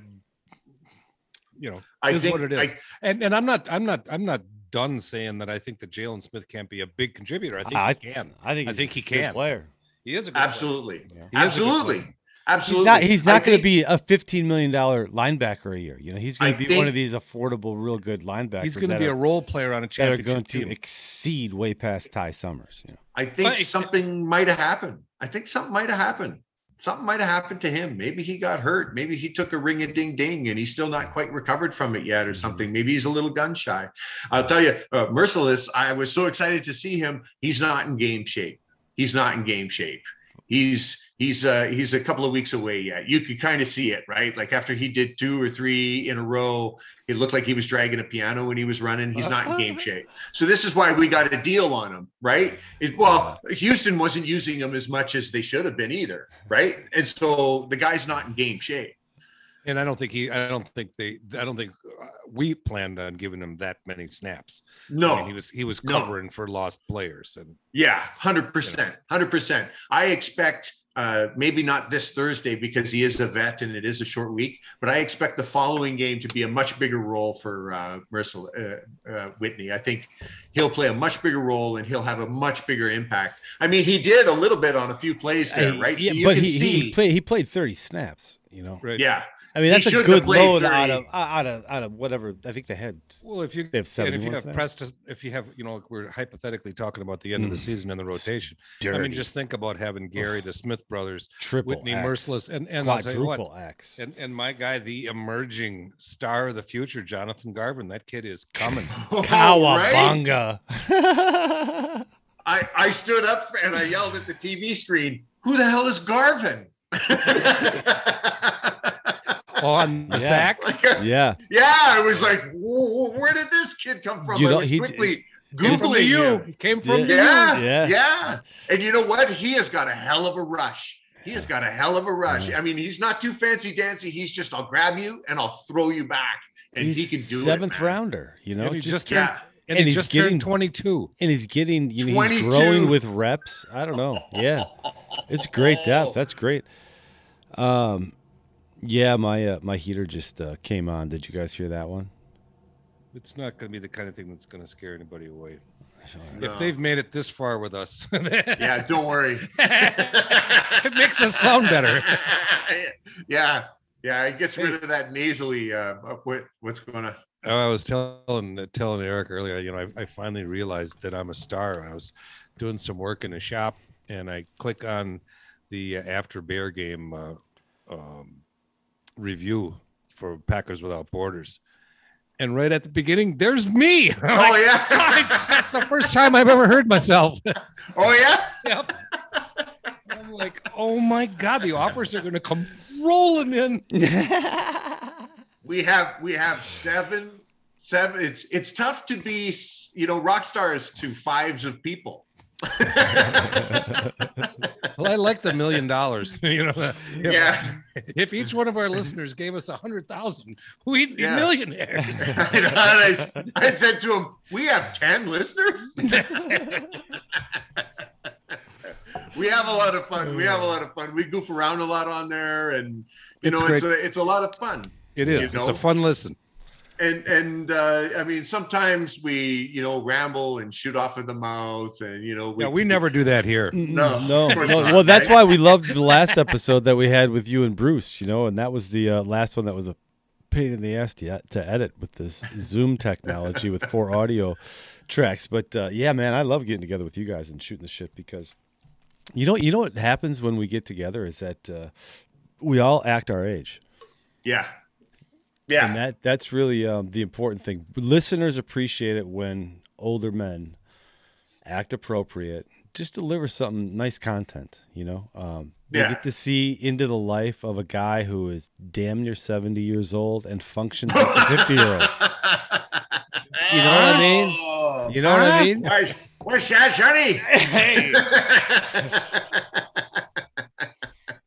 you know,
I
is
think
what it is. I- and and I'm not I'm not I'm not done saying that I think that Jaylon Smith can't be a big contributor. I think
I-
he can.
I think
I think he
a
can.
player.
He is a good player.
Absolutely.
Yeah.
He is a good player.
Absolutely. Absolutely.
He's not. He's not going to be a fifteen million dollar linebacker a year. You know, he's going to be
think-
one of these affordable, real good linebackers.
He's going to
that
be a role player on a championship
that are
championship
going to exceed way past Ty Summers. You know,
I think
But-
something might have happened. I think something might have happened. Something might have happened to him. Maybe he got hurt. Maybe he took a ring a ding ding and he's still not quite recovered from it yet or something. Maybe he's a little gun shy. I'll tell you, uh, Mercilus, I was so excited to see him. He's not in game shape. He's not in game shape. He's he's uh he's a couple of weeks away yet. You could kind of see it, right? Like after he did two or three in a row, it looked like he was dragging a piano when he was running. He's not in game shape. So this is why we got a deal on him, right? It, well, Houston wasn't using him as much as they should have been either, right? And so the guy's not in game shape.
And I don't think he. I don't think they. I don't think uh, we planned on giving him that many snaps. I
No,
mean, he was he was
No.
covering for lost players, and
yeah, hundred percent, hundred percent. I expect uh, maybe not this Thursday because he is a vet and it is a short week, but I expect the following game to be a much bigger role for uh, Mercil uh, uh, Whitney. I think he'll play a much bigger role and he'll have a much bigger impact. I mean, he did a little bit on a few plays there,
Uh,
right?
Yeah,
so you
but
can
he,
see,
he played. He played thirty snaps. You know,
right.
yeah,
I mean that's a good
played
load out of out of out of whatever. I think they had.
Well, if you
They have
and if you have
snaps.
Preston, if you have, you know, we're hypothetically talking about the end of the
Mm.
season and the rotation. I
Dirty.
mean, just think about having Gary, the Smith brothers,
triple
Whitney
X,
Mercilus, and and I'll tell you what,
X.
and and my guy, the emerging star of the future, Jonathan Garvin. That kid is coming. [LAUGHS]
Right?
Cowabunga. [LAUGHS]
I, I stood up and I yelled at the TV screen, "Who the hell is Garvin?" [LAUGHS]
on the
Yeah.
sack.
Like, [LAUGHS] uh,
yeah.
yeah, I was like, "Where did this kid come from?"
You
I was
he-
quickly
Came from the
googling
U.
him.
He came from
Yeah.
the
Yeah,
Yeah.
yeah, And you know what? He has got a hell of a rush. He has got a hell of a rush.
Yeah.
I mean, he's not too fancy dancy. He's just, I'll grab you and I'll throw you back, and
He's
he can do
seventh
it. man.
rounder. You know,
And he
just,
just turned,
Yeah,
and,
and he's
just
getting-
22.
and he's getting. You know, he's growing with reps. I don't know. Yeah, it's great depth. That's great. Um, yeah, my uh, my heater just uh, came on. Did you guys hear that one?
It's not going to be the kind of thing that's going to scare anybody away.
No.
If they've made it this far with us, [LAUGHS]
yeah. Don't worry. [LAUGHS]
it makes us sound better. [LAUGHS]
yeah, yeah. It gets rid of that nasally. Uh, what what's going on?
Oh, I was telling telling Eric earlier. You know, I, I finally realized that I'm a star. I was doing some work in a shop, and I click on the uh, after Bear game uh, um, review for Packers Without Borders, and right at the beginning, there's me. [LAUGHS] I'm
Oh
like,
yeah.
That's the first time I've ever heard myself. [LAUGHS]
oh yeah.
Yep. I'm like, oh my god, the offers are going to come rolling in. [LAUGHS]
we have we have seven seven it's it's tough to be you know rock stars to fives of people [LAUGHS]
Well, I like the million dollars. [LAUGHS] You know, if,
yeah [LAUGHS]
if each one of our listeners gave us a hundred thousand, we'd be
Yeah.
millionaires.
I, know, I, I said to him we have 10 listeners we have a lot of fun we have a lot of fun we goof around a lot on there and you
It's
know
great.
it's a, it's a lot of fun
It is.
You
It's a fun listen.
And and uh i mean sometimes we you know ramble and shoot off in the mouth and you know we,
Yeah, we never do that here.
No,
no, no.
not,
Well, that's why we loved the last episode that we had with you and Bruce. You know, and that was the uh, last one that was a pain in the ass to, to edit with this Zoom technology with four audio tracks. But uh, yeah, man, I love getting together with you guys and shooting the shit because you know, you know what happens when we get together is that uh, we all act our age.
yeah yeah
And that that's really um, the important thing. Listeners appreciate it when older men act appropriate, just deliver something nice content. You know, um, they
Yeah.
get to see into the life of a guy who is damn near seventy years old and functions like a fifty year old. You know what I mean?
Oh.
You know what I mean?
Where's, where's Shash, honey? [LAUGHS]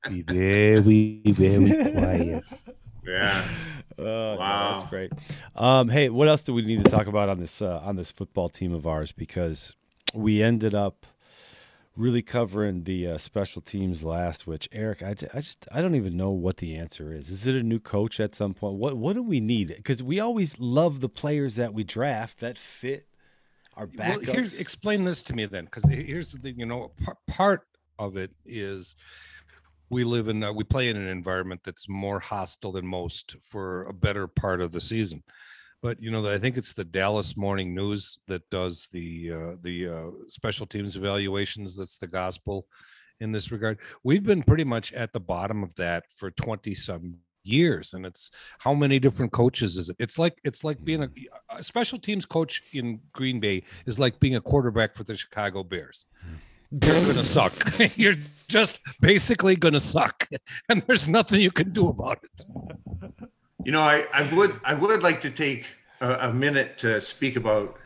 Be very, very quiet.
yeah.
Uh, no,
Wow.
that's great. Um, hey, what else do we need to talk about on this uh, on this football team of ours? Because we ended up really covering the uh, special teams last. Which Eric, I, I just I don't even know what the answer is. Is it a new coach at some point? What what do we need? Because we always love the players that we draft that fit our
Well,
backups.
here's explain this to me then, because here's the. You know, par- part of it is we live in, uh, we play in an environment that's more hostile than most for a better part of the season. But you know, I think it's the Dallas Morning News that does the uh, the uh, special teams evaluations. That's the gospel in this regard. We've been pretty much at the bottom of that for twenty some years, and it's how many different coaches is it? It's like it's like being a, a special teams coach in Green Bay is like being a quarterback for the Chicago Bears. You're gonna suck. [LAUGHS] You're just basically gonna suck, [LAUGHS] and there's nothing you can do about it.
You know, I, I would I would like to take a, a minute to speak about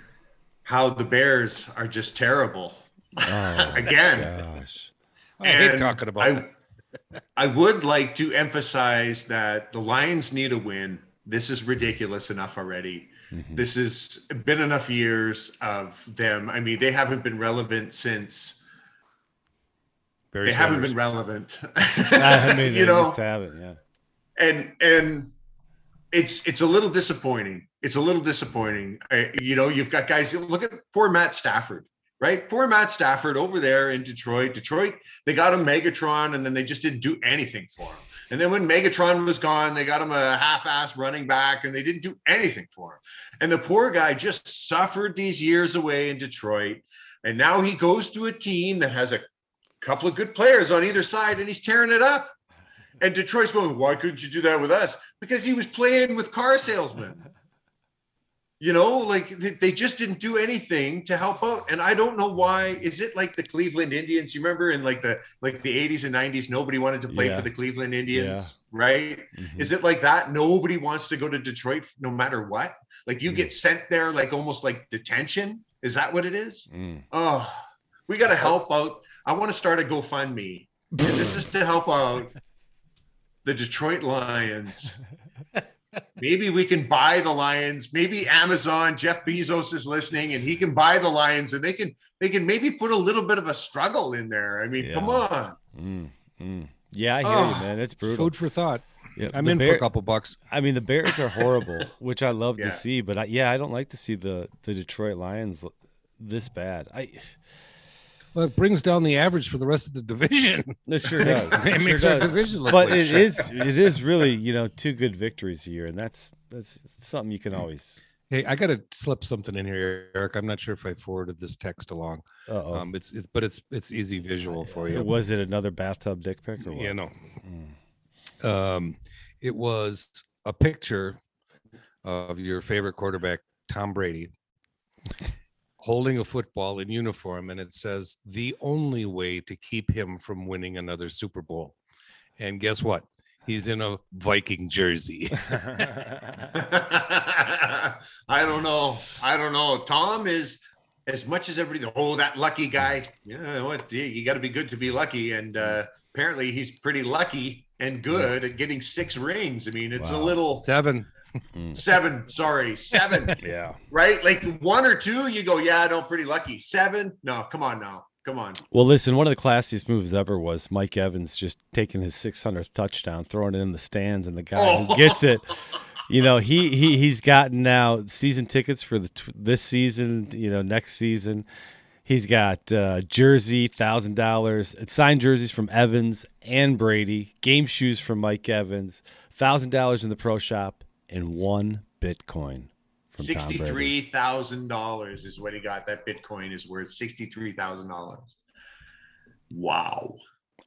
how the Bears are just terrible.
oh, [LAUGHS]
Again.
gosh.
I hate talking about
I,
that.
I would like to emphasize that the Lions need a win. This is ridiculous enough already.
Mhm.
This has been enough years of them. I mean, they haven't been relevant since
Barry
they haven't been relevant.
I mean, [LAUGHS]
you
they
know,
just haven't. Yeah.
and and it's it's a little disappointing. It's a little disappointing. Uh, you know, you've got guys. Look at poor Matt Stafford, right? Poor Matt Stafford over there in Detroit. Detroit, they got him Megatron, and then they just didn't do anything for him. And then when Megatron was gone, they got him a half-ass running back, and they didn't do anything for him. And the poor guy just suffered these years away in Detroit, and now he goes to a team that has a couple of good players on either side, and he's tearing it up. And Detroit's going, why couldn't you do that with us? Because he was playing with car salesmen. [LAUGHS] You know, like they, just didn't do anything to help out. And I don't know why. Is it like the Cleveland Indians? You remember in like the like the 80s and 90s, nobody wanted to play
Yeah.
for the Cleveland Indians,
Yeah.
right?
Mhm.
Is it like that? Nobody wants to go to Detroit no matter what. Like you
Mm.
get sent there like almost like detention. Is that what it is?
Mm.
Oh, we got to help out. I want to start a GoFundMe. And this is to help out the Detroit Lions. Maybe we can buy the Lions. Maybe Amazon, Jeff Bezos is listening and he can buy the Lions and they can they can maybe put a little bit of a struggle in there. I mean, come on.
Mm, mm. Yeah, I hear
Oh.
you, man. It's brutal.
Food for thought.
Yeah,
I'm
the
in for a couple bucks.
I mean, the Bears are horrible, [LAUGHS] which I love
Yeah.
to see. But I, yeah, I don't like to see the the Detroit Lions this bad. I
Well, it brings down the average for the rest of the division.
it sure [LAUGHS] does.
it
It
makes
sure
our
does.
division look
But
like
it
shit.
is it is really you know two good victories a year, and that's that's something you can always.
Hey, I got to slip something in here, Eric. I'm not sure if I forwarded this text along.
Uh oh.
Um, it's, it's but it's it's easy visual for you.
Was it another bathtub dick pic or what?
you know,
Mm.
um, it was a picture of your favorite quarterback, Tom Brady, holding a football in uniform, and it says the only way to keep him from winning another Super Bowl. And guess what? He's in a Viking jersey. [LAUGHS] [LAUGHS]
I don't know. I don't know. Tom is as much as everybody. Oh, that lucky guy. You know what? You- got to be good to be lucky, and uh, apparently he's pretty lucky and good at getting six rings. I mean, it's a little
Seven.
Seven. Sorry, seven. [LAUGHS]
yeah.
right? Like one or two, you go, yeah, no, pretty lucky. Seven, no, come on now, come on.
Well, listen, one of the classiest moves ever was Mike Evans just taking his 600th touchdown, throwing it in the stands, and the guy
Oh.
who gets it, [LAUGHS] you know, he he he's gotten now season tickets for the this season, you know, next season. He's got uh, jersey, thousand dollars, signed jerseys from Evans and Brady, game shoes from Mike Evans, thousand dollars in the pro shop, and one Bitcoin from Tom Brady.
Sixty-three thousand dollars is what he got. That Bitcoin is worth sixty-three thousand dollars. Wow,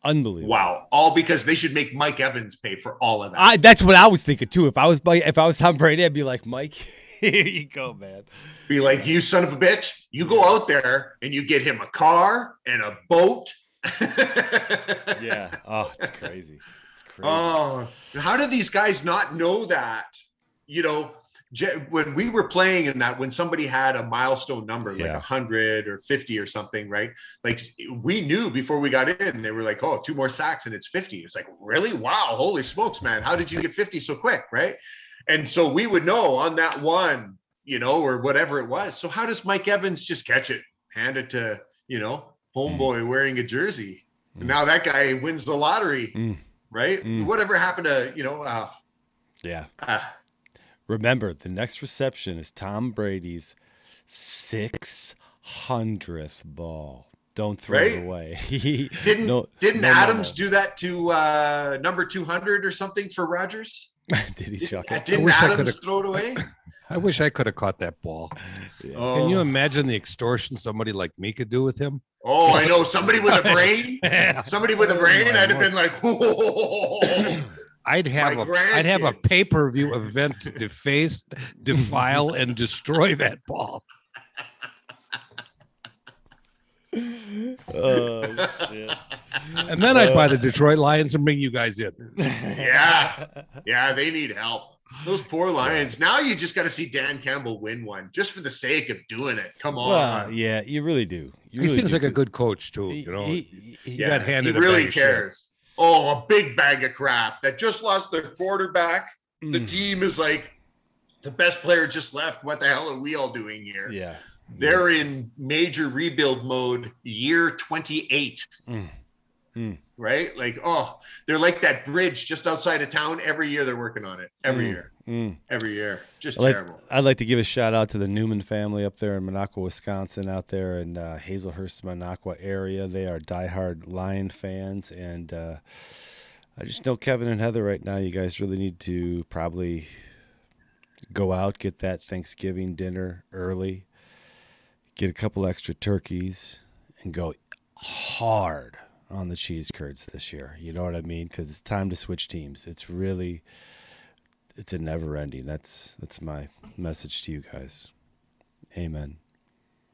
Unbelievable.
wow! All because they should make Mike Evans pay for all of that.
I that's what I was thinking too. If I was if I was Tom Brady, I'd be like, Mike, [LAUGHS] here you go, man.
Be like, you son of a bitch! You go out there and you get him a car and a boat. [LAUGHS]
Yeah. Oh, it's crazy. It's crazy.
Oh, how do these guys not know that? You know, when we were playing in that, when somebody had a milestone number like
Yeah.
100 or 50 or something, right? Like we knew before we got in, they were like, oh, two more sacks and it's 50. It's like, really? Wow, holy smokes, man. How did you get 50 so quick, right? And so we would know on that one, you know, or whatever it was. So how does Mike Evans just catch it, hand it to, you know, homeboy wearing a jersey? And
Mm.
now that guy wins the lottery,
Mm.
right?
Mm.
Whatever happened to, you know, uh,
Yeah.
uh,
Remember, the next reception is Tom Brady's 600th ball. Don't throw
Right?
it away. He- [LAUGHS]
didn't
no-
didn't
no
Adams
normal.
do that to uh number 200 or something for Rodgers? [LAUGHS]
Did he
Did,
chuck
uh,
it?
didn't
wish I
Adams
could've-
throw it away? [CLEARS THROAT]
I wish I could have caught that ball.
Oh,
Can you imagine the extortion somebody like me could do with him?
oh, I know somebody with a [LAUGHS] brain. Somebody with a
Oh,
brain,
my
I'd have been like, Whoa. [CLEARS THROAT]
I'd have
My
a I'd have a pay per view event to [LAUGHS] deface, defile, and destroy that ball.
Oh, shit.
And then I'd buy the uh, Detroit Lions and bring you guys in.
yeah, [LAUGHS] yeah, they need help. Those poor Lions. Now you just got to see Dan Campbell win one, just for the sake of doing it. Come on.
Well, yeah, you really do. You
He
really
seems
do,
like a good coach too.
he-
You know,
he- he-
yeah,
got handed
he
a
really
bag of shit.
cares. Oh, a big bag of crap that just lost their quarterback. The
Mm,
team is like the best player just left. What the hell are we all doing here?
yeah.
They're in major rebuild mode, year 28.
Mm. Mm.
Right? Like, oh, they're like that bridge just outside of town. Every year they're working on it. Every
Mm.
year.
Mm.
Every year. Just
I like,
terrible.
I'd like to give a shout out to the Newman family up there in Minocqua, Wisconsin, out there in uh, Hazelhurst, Minocqua area. They are diehard Lion fans, and uh, I just know Kevin and Heather right now. You guys really need to probably go out, get that Thanksgiving dinner early, get a couple extra turkeys, and go hard on the cheese curds this year. You know what I mean? Because it's time to switch teams. It's really it's a never ending. That's that's my message to you guys. Amen.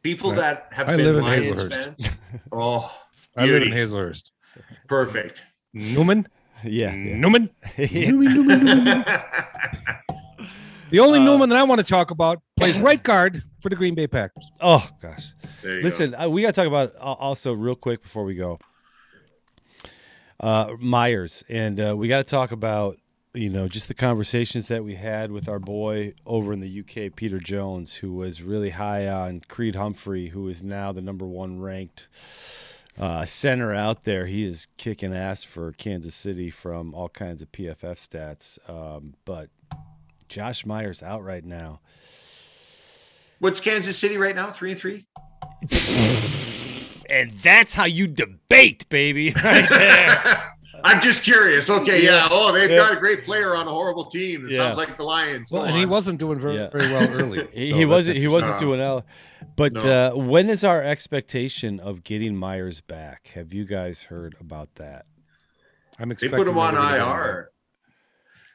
People
Right.
that have
I
been
live in
Lions
Hazelhurst.
fans. [LAUGHS] Oh,
I live in. Hazelhurst.
perfect.
Newman,
Yeah. yeah.
Newman, [LAUGHS]
Yeah.
Newman, Newman, Newman. [LAUGHS] The only
Uh,
Newman that I want to talk about plays [COUGHS] right guard for the Green Bay Packers.
Oh gosh.
There you
Listen, uh, we got to talk about al- also real quick before we go. Uh, Myers, and uh, we got to talk about you know just the conversations that we had with our boy over in the UK, Peter Jones, who was really high on Creed Humphrey, who is now the number one ranked uh, center out there. He is kicking ass for Kansas City from all kinds of PFF stats. Um, but Josh Myers out right now.
What's Kansas City right now? Three and three. [LAUGHS]
And that's how you debate, baby, right there. [LAUGHS]
I'm just curious. Okay, yeah.
Yeah.
Oh, they've
Yeah.
got a great player on a horrible team. It
Yeah.
sounds like the Lions.
Well,
Go
and he wasn't doing very,
Yeah.
very well [LAUGHS] early.
he,
so
he wasn't. He wasn't
interesting.
doing well. But
No.
uh, when is our expectation of getting Myers back? Have you guys heard about that?
I'm expecting.
They
expecting
put him on
they're gonna get him back.
IR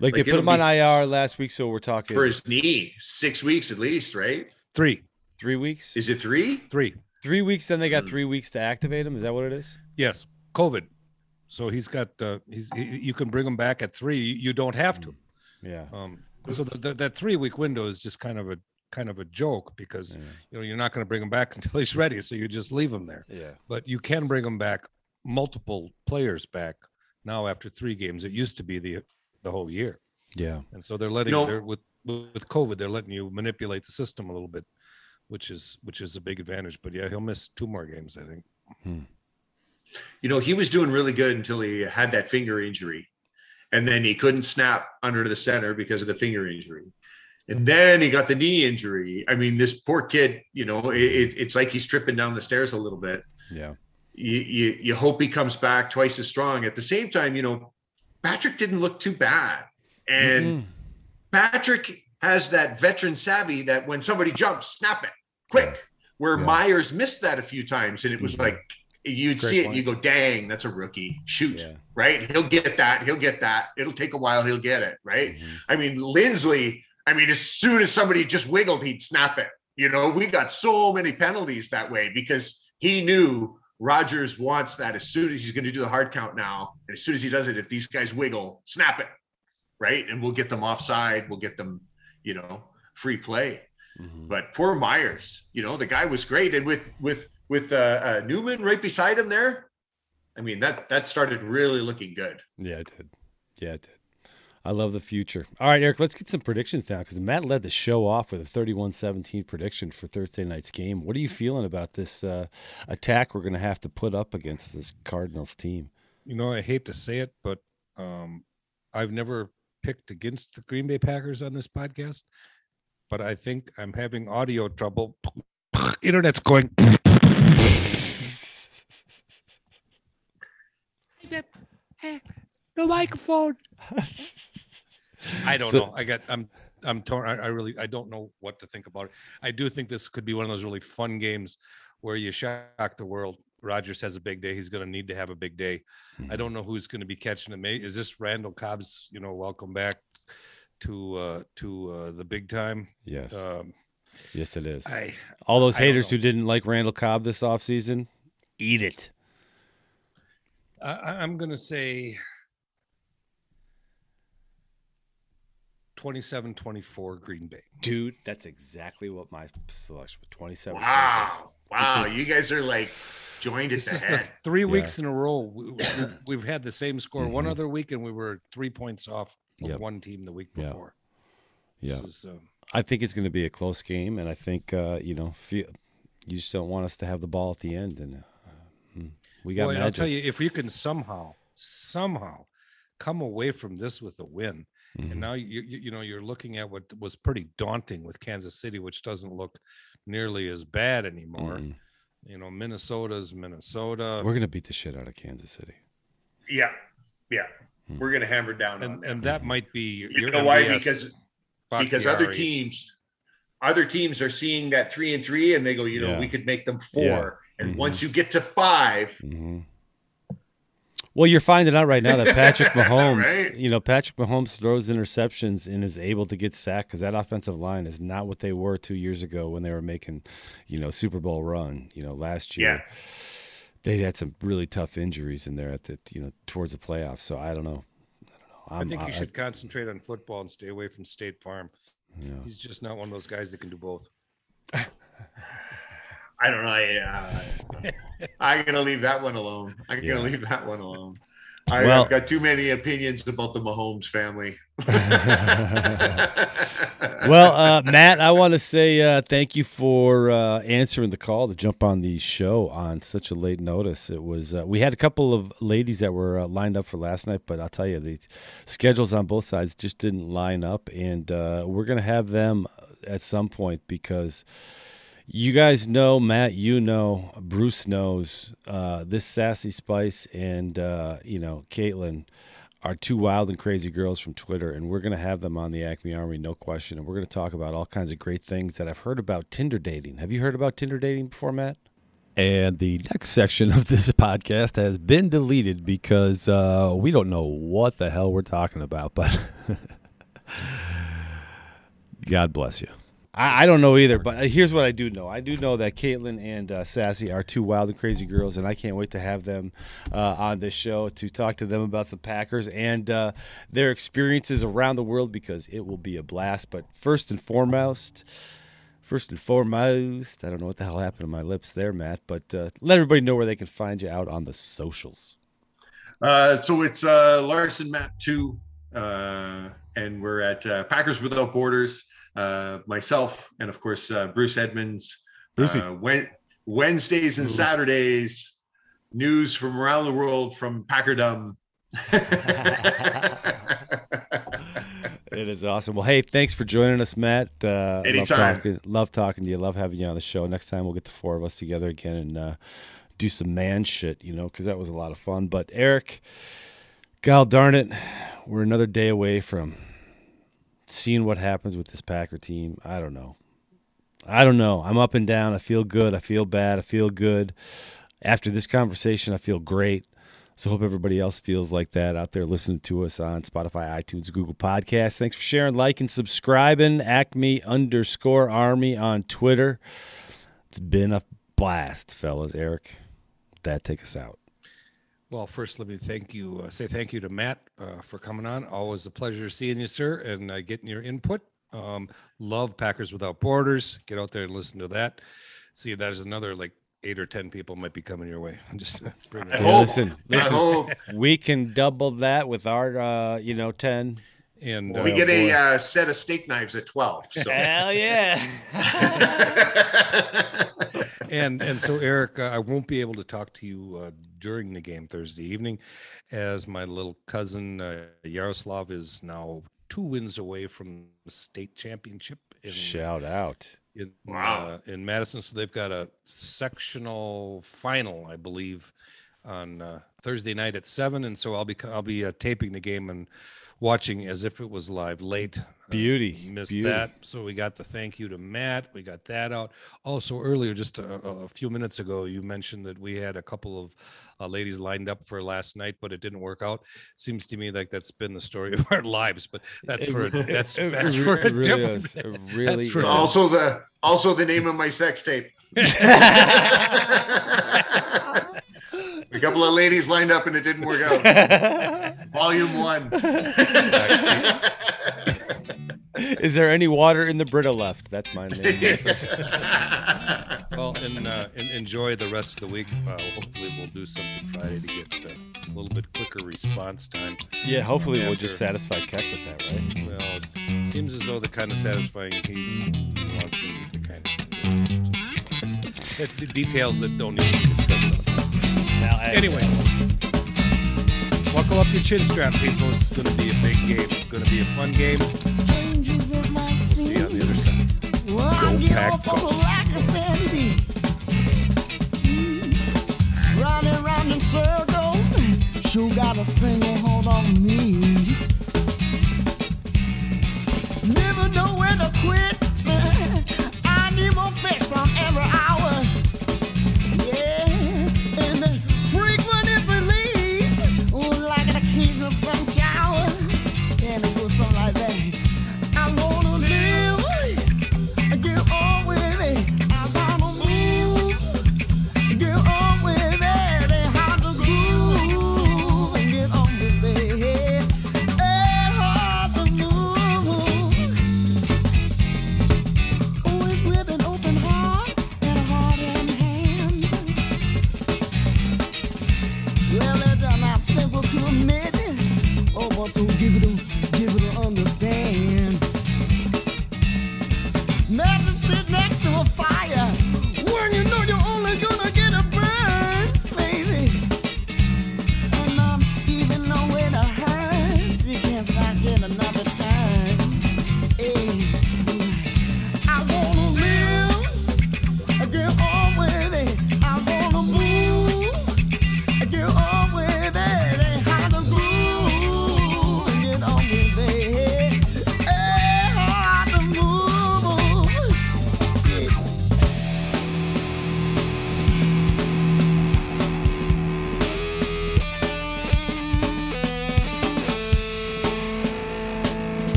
Like,
Like,
they put him on IR last week, so we're talking
for his knee. Six weeks at least, right?
Three,
three weeks.
Is it three?
three.
three weeks? Then they got
Hmm.
three weeks to activate him. Is that what it is?
Yes, COVID. So he's got. Uh, he's. He, you can bring him back at three. You, you don't have to.
Yeah.
Um, so the, the, that three week window is just kind of a kind of a joke because
Yeah.
you know you're not going to bring him back [LAUGHS] until he's ready. So you just leave him there.
Yeah.
But you can bring him back, multiple players back now after three games. It used to be the the whole year,
Yeah.
and so they're letting
know-
they're with with COVID they're letting you manipulate the system a little bit, which is which is a big advantage. But yeah, he'll miss two more games, I think.
You know, he was doing really good until he had that finger injury. And then he couldn't snap under the center because of the finger injury. And then he got the knee injury. I mean, this poor kid, you know, it, it- it's like he's tripping down the stairs a little bit.
Yeah.
You, you, you hope he comes back twice as strong. At the same time, you know, Patrick didn't look too bad. And
Mhm.
Patrick has that veteran savvy that when somebody jumps, snap it quick. Where
Yeah.
Myers missed that a few times, and it was
Mhm.
like you'd
Great
see it,
point.
and you go, "Dang, that's a rookie." Shoot,
Yeah.
right? He'll get that. He'll get that. It'll take a while. He'll get it, right?
Mhm.
I mean, Linsley. I mean, as soon as somebody just wiggled, he'd snap it. You know, we got so many penalties that way because he knew Rodgers wants that as soon as he's going to do the hard count now. And as soon as he does it, if these guys wiggle, snap it, right? And we'll get them offside. We'll get them, you know, free play.
Mhm.
But poor Myers, you know, the guy was great, and with with with uh, uh, Newman right beside him there, I mean that that started really looking good.
Yeah, it did. Yeah, it did. I love the future. All right, Eric, let's get some predictions down because Matt led the show off with a 31 17 prediction for Thursday night's game. What are you feeling about this uh, attack we're going to have to put up against this Cardinals team?
You know, I hate to say it, but um, I've never picked against the Green Bay Packers on this podcast, but I think I'm having audio trouble. [LAUGHS] Internet's going. [LAUGHS] the microphone. [LAUGHS] I don't
So-
know. I got. I'm. I'm torn. I, I really. I don't know what to think about it. I do think this could be one of those really fun games where you shock the world. Rodgers has a big day. He's going to need to have a big day. I don't know who's going to be catching him. Is this Randall Cobb's? You know, welcome back to uh to uh the big time.
Yes.
Um,
yes, it is.
I
All those
I
haters who didn't like Randall Cobb this offseason, eat it.
I, I- I'm gonna say 27 24 Green Bay.
Dude, that's exactly what my selection was 27.
Wow. Wow.
Because-
You guys are like joined at
This
the
is the
head.
three weeks in a row we, we've, we've had the same score. One
Mhm.
other week, and we were three points off of
Yep.
one team the week before.
Yeah.
This is, um,
I think it's going to be a close game, and I think uh, you know, feel, you just don't want us to have the ball at the end, and uh, we got
boy,
magic.
I'll tell you, if you can somehow, somehow come away from this with a win,
Mhm.
and now you, you you know you're looking at what was pretty daunting with Kansas City, which doesn't look nearly as bad anymore.
Mhm.
You know, Minnesota's Minnesota.
We're going to beat the shit out of Kansas City.
Yeah. Yeah.
Hmm.
We're gonna hammer down on
and
them.
and that might be your
You know why?
MVS
Because because other teams other teams are seeing that three and three and they go, you know,
Yeah.
we could make them 4 And
Mhm.
once you get to 5
hmm Well, you're finding out right now that Patrick [LAUGHS] Mahomes,
Right?
you know, Patrick Mahomes throws interceptions and is able to get sacked because that offensive line is not what they were two years ago when they were making, you know, Super Bowl run. You know, last year
Yeah.
they had some really tough injuries in there at the, you know, towards the playoffs. So I don't know. I don't know.
I
I'm-
think he should concentrate on football and stay away from State Farm.
you know.
He's just not one of those guys that can do both. [LAUGHS]
I don't know. I, uh, I'm gonna leave that one alone. I'm
Yeah.
gonna leave that one alone. I,
Well-
I've got too many opinions about the Mahomes family. [LAUGHS] [LAUGHS]
well, uh, Matt, I want to say uh, thank you for uh, answering the call to jump on the show on such a late notice. It was uh, we had a couple of ladies that were uh, lined up for last night, but I'll tell you the schedules on both sides just didn't line up, and uh, we're gonna have them at some point because. You guys know, Matt. You know, Bruce knows. Uh, this sassy Spice and uh, you know Caitlin are two wild and crazy girls from Twitter, and we're going to have them on the Acme Army, no question. And we're going to talk about all kinds of great things that I've heard about Tinder dating. Have you heard about Tinder dating before, Matt? And the next section of this podcast has been deleted because uh, we don't know what the hell we're talking about, but [LAUGHS] God bless you. I, I don't know either, but here's what I do know. I do know that Caitlin and uh, Sassy are two wild and crazy girls, and I can't wait to have them uh, on this show to talk to them about the Packers and uh, their experiences around the world because it will be a blast. But first and foremost, first and foremost, I don't know what the hell happened to my lips there, Matt, but uh, let everybody know where they can find you out on the socials.
Uh, so it's uh, Larson Matt 2, uh, and we're at uh, Packers Without Borders. Uh, myself, and of course, uh, Bruce Edmunds.
Brucey.
Uh, Wed- Wednesdays and
Bruce.
Saturdays, news from around the world from Packerdom.
It is awesome. Well, hey, thanks for joining us, Matt. Uh,
Anytime.
Love talking, love talking to you. Love having you on the show. Next time we'll get the four of us together again and uh, do some man shit, you know, because that was a lot of fun. But Eric, God darn it, we're another day away from seeing what happens with this Packer team. I don't know. I don't know. I'm up and down. I feel good. I feel bad. I feel good. After this conversation, I feel great. So hope everybody else feels like that out there listening to us on Spotify, iTunes, Google Podcasts. Thanks for sharing, liking, subscribing. Acme underscore Army on Twitter. It's been a blast, fellas. Eric, that take us out.
Well, first, let me thank you. Uh, say thank you to Matt uh, for coming on. Always a pleasure seeing you, sir, and uh, getting your input. Um, love Packers Without Borders. Get out there and listen to that. See, there's another like eight or ten people might be coming your way. [LAUGHS] Just bring it
Yeah, listen,
I
listen.
hope. [LAUGHS]
We can double that with our, uh, you know, ten.
And
we
uh,
get a
boy.
uh, set of steak knives at 12. So. [LAUGHS]
Hell yeah.
and and so Eric, uh, I won't be able to talk to you uh, during the game Thursday evening, as my little cousin uh, Yaroslav is now two wins away from the state championship in
Shout out.
in,
Wow.
uh, in Madison. So they've got a sectional final, I believe, on uh, Thursday night at seven. And so I'll be I'll be uh, taping the game and watching as if it was live late. Uh,
Beauty,
missed
beauty.
that. So we got the thank you to Matt. We got that out. Also earlier, just a, a a few minutes ago, you mentioned that we had a couple of uh, ladies lined up for last night, but it didn't work out. Seems to me like that's been the story of [LAUGHS] our lives. But that's for that's that's for a
it really
different.
is. It [LAUGHS] really
for
also the also the name of my sex tape. [LAUGHS] a couple of ladies lined up and it didn't work out. [LAUGHS] Volume one.
Is there any water in the Brita left? That's my name. [LAUGHS]
Well, and, uh, and enjoy the rest of the week. Uh, hopefully, we'll do something Friday to get uh, a little bit quicker response time.
yeah, hopefully we'll just satisfy Keck with that, right?
Well, it seems as though the kind of satisfying he wants isn't the kind of the details that don't need to be discussed.
Now,
Anyways, buckle up your chin strap, people. It's going to be a big game. It's going to be a fun game.
Strangers it might
See you on
seem.
the other side.
Well, I
Go
get
Pack
off on a lack of sanity. Mm. Round and round in circles, sure got a stranglehold on me. Never know when to quit.